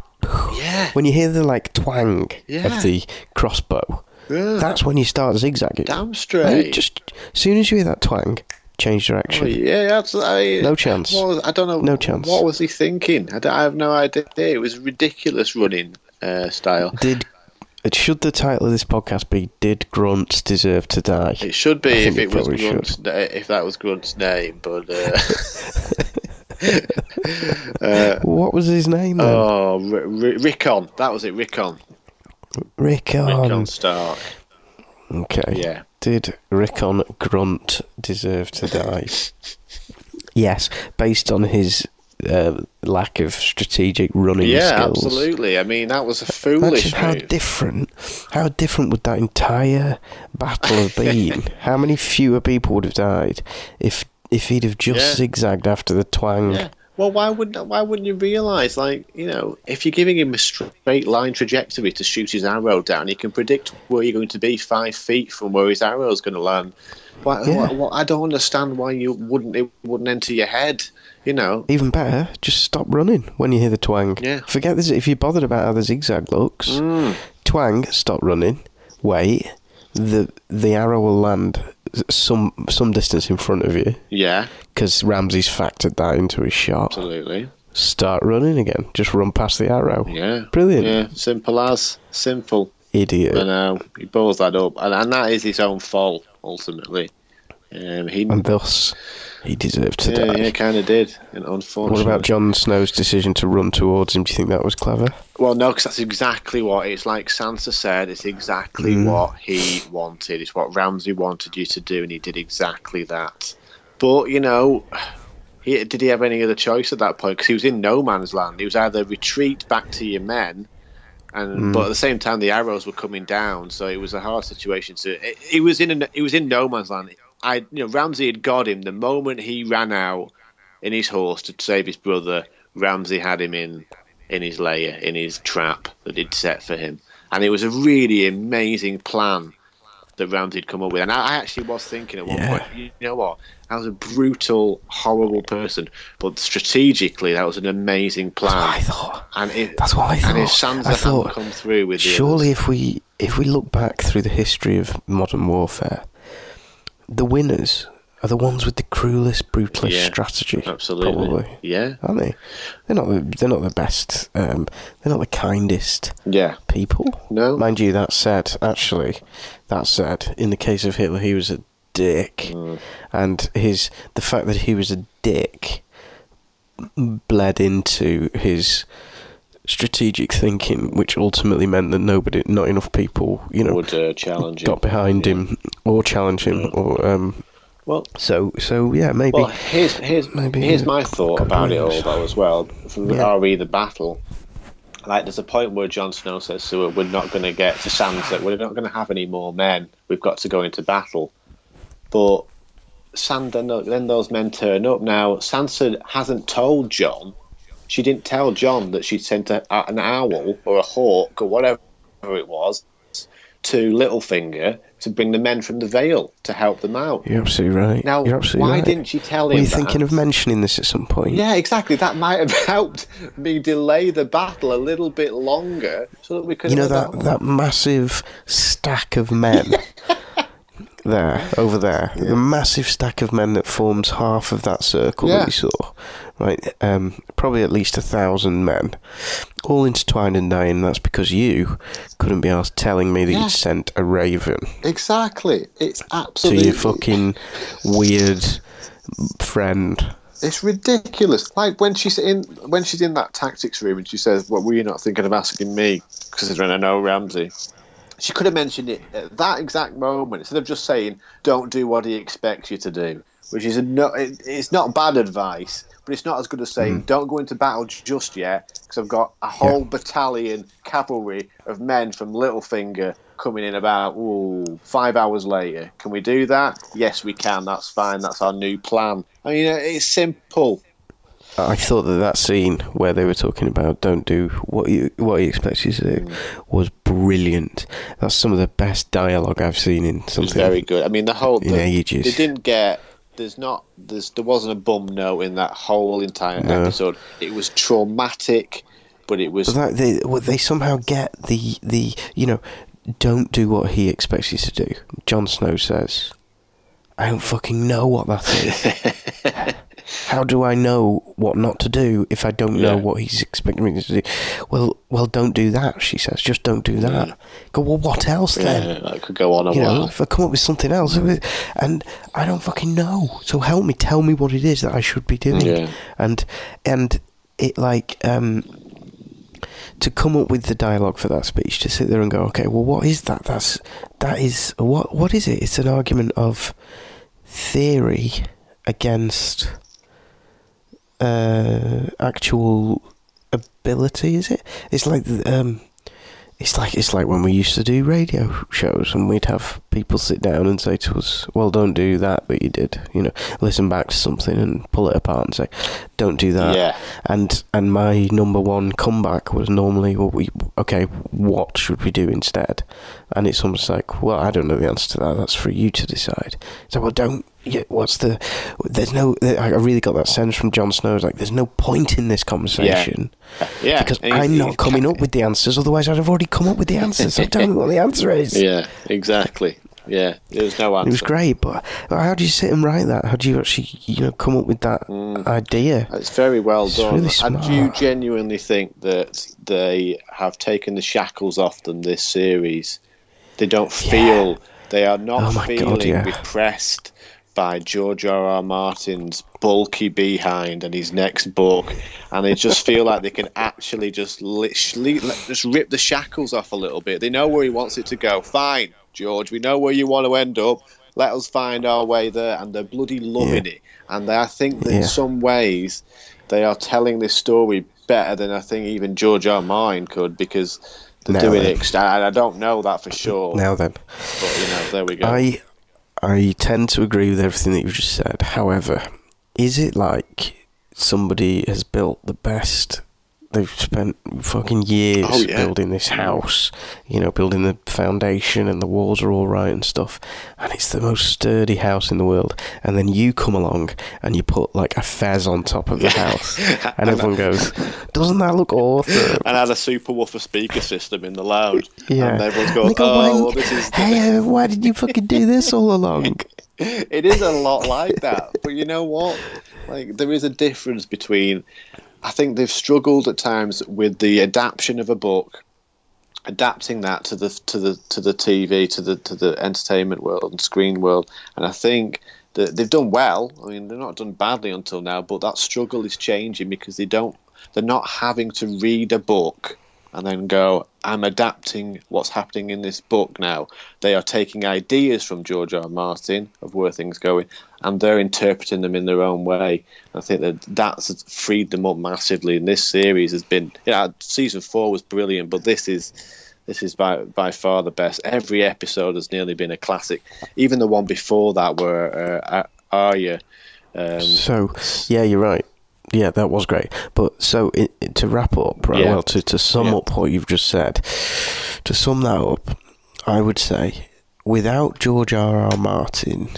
Speaker 3: yeah.
Speaker 2: when you hear the like twang
Speaker 3: Yeah.
Speaker 2: of the crossbow.
Speaker 3: yeah.
Speaker 2: That's when you start zigzagging.
Speaker 3: damn straight.
Speaker 2: just as soon as you hear that twang, change
Speaker 3: Oh,
Speaker 2: direction.
Speaker 3: yeah, that's, I,
Speaker 2: No chance.
Speaker 3: was- I don't know.
Speaker 2: No chance.
Speaker 3: What was he thinking? I, I have no idea. It was ridiculous running uh, style.
Speaker 2: Did should the title of this podcast be "Did Grunts Deserve to Die"?
Speaker 3: It should be if it
Speaker 2: it
Speaker 3: was
Speaker 2: should.
Speaker 3: If that was Grunt's name, but uh, uh,
Speaker 2: What was his name then?
Speaker 3: oh, R- R- Rickon, that was it, Rickon,
Speaker 2: Rickon.
Speaker 3: Rickon Stark.
Speaker 2: Okay.
Speaker 3: Yeah,
Speaker 2: Did Rickon Grunt deserve to die? yes, based on his uh, lack of strategic running
Speaker 3: yeah,
Speaker 2: skills.
Speaker 3: absolutely. I mean, that was a foolish
Speaker 2: Imagine how
Speaker 3: move.
Speaker 2: different, how different would that entire battle have been? how many fewer people would have died if if he'd have just
Speaker 3: Yeah.
Speaker 2: zigzagged after the twang?
Speaker 3: Yeah. Well, why wouldn't why wouldn't you realise? Like, you know, if you're giving him a straight line trajectory to shoot his arrow down, he can predict where you're going to be five feet from where his arrow is going to land. Why,
Speaker 2: Yeah.
Speaker 3: why- why- I don't understand why you wouldn't it wouldn't enter your head. You know,
Speaker 2: Even better, just stop running when you hear the twang.
Speaker 3: Yeah.
Speaker 2: Forget this. If you're bothered about how the zigzag looks,
Speaker 3: Mm.
Speaker 2: twang, stop running. Wait, the the arrow will land some some distance in front of you
Speaker 3: yeah,
Speaker 2: because Ramsay's factored that into his shot.
Speaker 3: absolutely,
Speaker 2: Start running again. Just run past the arrow.
Speaker 3: yeah,
Speaker 2: Brilliant.
Speaker 3: yeah, simple as simple.
Speaker 2: Idiot.
Speaker 3: I know he balls that up, and, and that is his own fault ultimately. Um, he,
Speaker 2: and thus he deserved to
Speaker 3: yeah,
Speaker 2: die.
Speaker 3: yeah, kind of did. And
Speaker 2: What about Jon Snow's decision to run towards him? Do you think that was clever?
Speaker 3: Well, no, because that's exactly what it's like. Sansa said it's exactly
Speaker 2: Mm.
Speaker 3: what he wanted. It's what Ramsay wanted you to do, and he did exactly that. But you know, he, did he have any other choice at that point? Because he was in no man's land. He was either retreat back to your men, and but at the same time the arrows were coming down, so it was a hard situation. To it, he was in a, he was in no man's land. I you know Ramsay had got him the moment he ran out in his horse to save his brother. Ramsay had him in in his lair, in his trap that he'd set for him. And it was a really amazing plan that Ramsay had come up with. And I I actually was thinking at one
Speaker 2: Yeah.
Speaker 3: point, you know what? I was a brutal, horrible person, but strategically, that was an amazing plan.
Speaker 2: That's what I thought.
Speaker 3: And it,
Speaker 2: That's what I
Speaker 3: And if
Speaker 2: thought.
Speaker 3: Sansa
Speaker 2: I
Speaker 3: hadn't
Speaker 2: thought,
Speaker 3: come through with
Speaker 2: Surely, if we if we look back through the history of modern warfare, the winners are the ones with the cruelest, brutalest
Speaker 3: Yeah,
Speaker 2: strategy.
Speaker 3: absolutely,
Speaker 2: probably.
Speaker 3: yeah,
Speaker 2: aren't they? They're not. The, they're not the best. Um, they're not the kindest
Speaker 3: yeah,
Speaker 2: people.
Speaker 3: no,
Speaker 2: Mind you, that said, actually, that said, in the case of Hitler, he was a dick,
Speaker 3: Mm.
Speaker 2: and his the fact that he was a dick bled into his strategic thinking, which ultimately meant that nobody, not enough people, you know,
Speaker 3: would uh, challenge him.
Speaker 2: got behind
Speaker 3: Yeah.
Speaker 2: him or challenge him, or um.
Speaker 3: Well,
Speaker 2: So, so yeah, maybe.
Speaker 3: Well, here's here's
Speaker 2: Maybe
Speaker 3: here's my thought about it all though as well from the
Speaker 2: Yeah.
Speaker 3: RE the battle. Like, there's a point where Jon Snow says to her, "We're not going to get to Sansa. We're not going to have any more men. We've got to go into battle." But Sansa, then those men turn up. Now Sansa hasn't told Jon. She didn't tell Jon that she'd sent a, an owl or a hawk or whatever it was to Littlefinger to bring the men from the Vale to help them out.
Speaker 2: You're absolutely right.
Speaker 3: Now,
Speaker 2: You're absolutely
Speaker 3: why
Speaker 2: right.
Speaker 3: didn't she tell him
Speaker 2: Were you
Speaker 3: that?
Speaker 2: thinking of mentioning this at some point?
Speaker 3: Yeah, exactly. That might have helped me delay the battle a little bit longer, so that we could.
Speaker 2: you know that that massive stack of men there over there the massive stack of men that forms half of that circle
Speaker 3: Yeah.
Speaker 2: that we saw right um, probably at least a thousand men all intertwined and dying that's because you couldn't be asked telling me that
Speaker 3: Yeah.
Speaker 2: you'd sent a raven
Speaker 3: exactly. It's absolutely to
Speaker 2: your fucking weird friend
Speaker 3: It's ridiculous. Like when she's in when she's in that tactics room and she says, "What were you not thinking of asking me?" Considering I know Ramsay. She could have mentioned it at that exact moment instead of just saying, "Don't do what he expects you to do," which is a no, it, it's not bad advice, but it's not as good as saying, "Don't go into battle just yet," because I've got a whole battalion cavalry of men from Littlefinger coming in about ooh, five hours later. Can we do that? Yes, we can. That's fine. That's our new plan. I mean, uh, it's simple.
Speaker 2: I thought that that scene where they were talking about don't do what you what he expects you to do was brilliant. That's some of the best dialogue I've seen in
Speaker 3: It's
Speaker 2: something.
Speaker 3: very good. I mean, the whole
Speaker 2: in
Speaker 3: the,
Speaker 2: ages.
Speaker 3: they didn't get. There's not. There's there wasn't a bum note in that whole entire
Speaker 2: No.
Speaker 3: episode. It was traumatic, but it was.
Speaker 2: But they they somehow get the the you know don't do what he expects you to do. Jon Snow says, "I don't fucking know what that is." How do I know what not to do if I don't know
Speaker 3: Yeah.
Speaker 2: what he's expecting me to do? Well, well, don't do that. She says, "Just don't do that." Go. Well, what else then?
Speaker 3: yeah, that could go on a
Speaker 2: you know,
Speaker 3: while.
Speaker 2: if I come up with something else, and I don't fucking know. So help me, tell me what it is that I should be doing,
Speaker 3: Yeah.
Speaker 2: and and it like um to come up with the dialogue for that speech to sit there and go, okay, well, what is that? That's that is what what is it? It's an argument of theory against uh actual ability. Is it? It's like um. It's like it's like when we used to do radio shows and we'd have people sit down and say to us, "Well, don't do that that you did." You know, listen back to something and pull it apart and say, "Don't do that."
Speaker 3: Yeah.
Speaker 2: And and my number one comeback was normally, "Well, we okay, what should we do instead?" And it's almost like, "Well, I don't know the answer to that. That's for you to decide." So, well, don't. Yeah, what's the? There's no. I really got that sense from Jon Snow. It's like there's no point in this conversation
Speaker 3: Yeah, uh,
Speaker 2: because
Speaker 3: and
Speaker 2: I'm not coming up with the answers. Otherwise, I'd have already come up with the answers. I don't know what the answer is.
Speaker 3: Yeah, exactly. Yeah, there was no answer.
Speaker 2: It was great, but how do you sit and write that? How do you actually, you know, come up with that mm. idea?
Speaker 3: It's very well
Speaker 2: It's
Speaker 3: done.
Speaker 2: really
Speaker 3: and do you genuinely think that they have taken the shackles off them this series? They don't feel they are not
Speaker 2: Oh my God,
Speaker 3: feeling
Speaker 2: yeah.
Speaker 3: repressed by George R. R. Martin's bulky behind and his next book, and they just feel like they can actually just literally just rip the shackles off a little bit. They know where he wants it to go. Fine, George, we know where you want to end up. Let us find our way there, and they're bloody loving
Speaker 2: Yeah.
Speaker 3: it. And they, I think that in some ways they are telling this story better than I think even George R. Martin could because they're
Speaker 2: Now
Speaker 3: doing
Speaker 2: then.
Speaker 3: it. I I don't know that for sure,
Speaker 2: Now then,
Speaker 3: but you know, there we go.
Speaker 2: I I tend to agree with everything that you've just said. However, is it like somebody has built the best? They've spent fucking years
Speaker 3: Oh, yeah.
Speaker 2: building this house, you know, building the foundation and the walls are all right and stuff, and it's the most sturdy house in the world. And then you come along and you put like a fez on top of the house, and everyone goes, "Doesn't that look awesome?"
Speaker 3: and had a super woofer speaker system in the lounge.
Speaker 2: Yeah.
Speaker 3: And everyone's going,
Speaker 2: go,
Speaker 3: oh,
Speaker 2: "Why-
Speaker 3: well, this is.
Speaker 2: hey, uh, why did you fucking do this all along?
Speaker 3: it is a lot like that. But you know what? Like, there is a difference between. I think they've struggled at times with the adaptation of a book, adapting that to the to the to the TV, to the to the entertainment world and screen world. And I think that they've done well. I mean, they're not done badly until now, but that struggle is changing because they don't. They're not having to read a book and then go, I'm adapting what's happening in this book now. They are taking ideas from George R. R. Martin of where things going, and they're interpreting them in their own way. I think that that's freed them up massively. And this series has been, yeah, season four was brilliant, but this is this is by by far the best. Every episode has nearly been a classic. Even the one before that, where uh, Arya. Um,
Speaker 2: So, yeah, you're right. Yeah, that was great. But so i i- to wrap up, right?
Speaker 3: Yeah.
Speaker 2: Well, to to sum
Speaker 3: Yeah.
Speaker 2: up what you've just said, to sum that up, I would say without George R. R. Martin,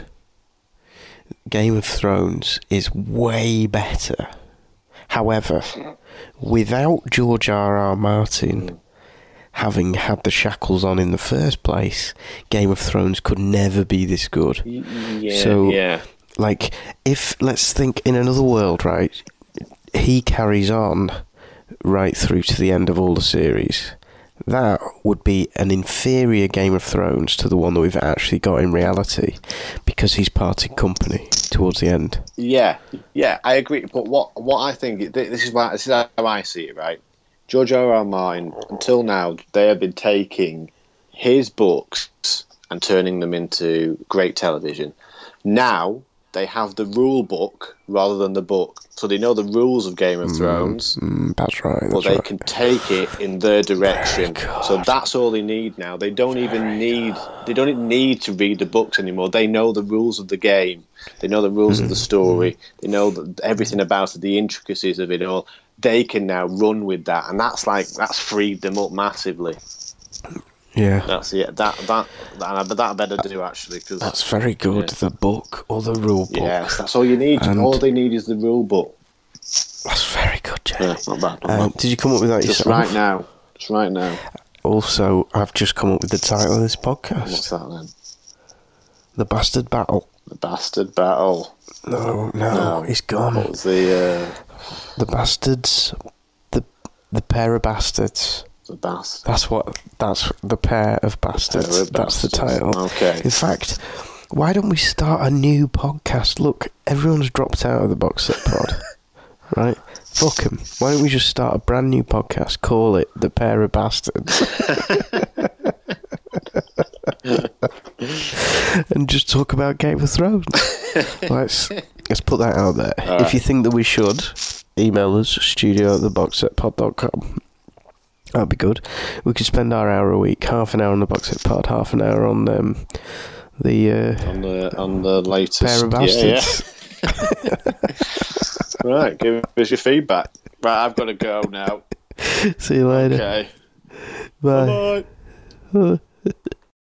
Speaker 2: Game of Thrones is way better. However, without George R. R. Martin having had the shackles on in the first place, Game of Thrones could never be this good.
Speaker 3: yeah,
Speaker 2: So-
Speaker 3: yeah.
Speaker 2: Like, if let's think in another world, right? He carries on right through to the end of all the series. That would be an inferior Game of Thrones to the one that we've actually got in reality, because he's parted company towards the end.
Speaker 3: Yeah, yeah, I agree. But what what I think this is why this is how I see it. Right, George R. R. Martin. Until now, they have been taking his books and turning them into great television. Now they have the rule book rather than the book, so they know the rules of Game of Thrones.
Speaker 2: Mm, that's right.
Speaker 3: Well,
Speaker 2: That's
Speaker 3: they
Speaker 2: right.
Speaker 3: can take it in their direction. So that's all they need now. They don't even need they don't even need to read the books anymore. They know the rules of the game. They know the rules of the story. They know that everything about it, the intricacies of it all. They can now run with that, and that's like that's freed them up massively.
Speaker 2: Yeah.
Speaker 3: That's it. That that that, that I better do actually because
Speaker 2: That's very good.
Speaker 3: Yeah.
Speaker 2: The book or the rule book.
Speaker 3: yes, that's all you need.
Speaker 2: And-
Speaker 3: all they need is the rule book.
Speaker 2: That's very good, Jay.
Speaker 3: Yeah, not bad. Not
Speaker 2: Um,
Speaker 3: bad.
Speaker 2: did you come up with that
Speaker 3: Just
Speaker 2: yourself?
Speaker 3: right now. Just right now.
Speaker 2: Also, I've just come up with the title of this podcast:
Speaker 3: What's that then?
Speaker 2: "The Bastard Battle."
Speaker 3: The bastard battle.
Speaker 2: No, no,
Speaker 3: No.
Speaker 2: he's gone.
Speaker 3: What was the uh,
Speaker 2: The bastards, the the pair of bastards.
Speaker 3: The bastard?
Speaker 2: That's what. That's the pair of bastards.
Speaker 3: Pair of
Speaker 2: That's the title.
Speaker 3: Okay.
Speaker 2: In fact, why don't we start a new podcast? Look, everyone's dropped out of the box set pod, right? Fuck them. Why don't we just start a brand new podcast? Call it the pair of bastards. and just talk about Game of Thrones. let's let's put that out there. if
Speaker 3: right.
Speaker 2: you think that we should, email us studio at theboxsetpod.com. That'd be good. We could spend our hour a week, half an hour on the box set pod, half an hour on um, the uh,
Speaker 3: On the on the latest
Speaker 2: pair of
Speaker 3: Yeah,
Speaker 2: bastards.
Speaker 3: yeah. right, give us your feedback. Right, I've got to go now.
Speaker 2: See you later.
Speaker 3: Okay.
Speaker 2: Bye.
Speaker 3: Bye.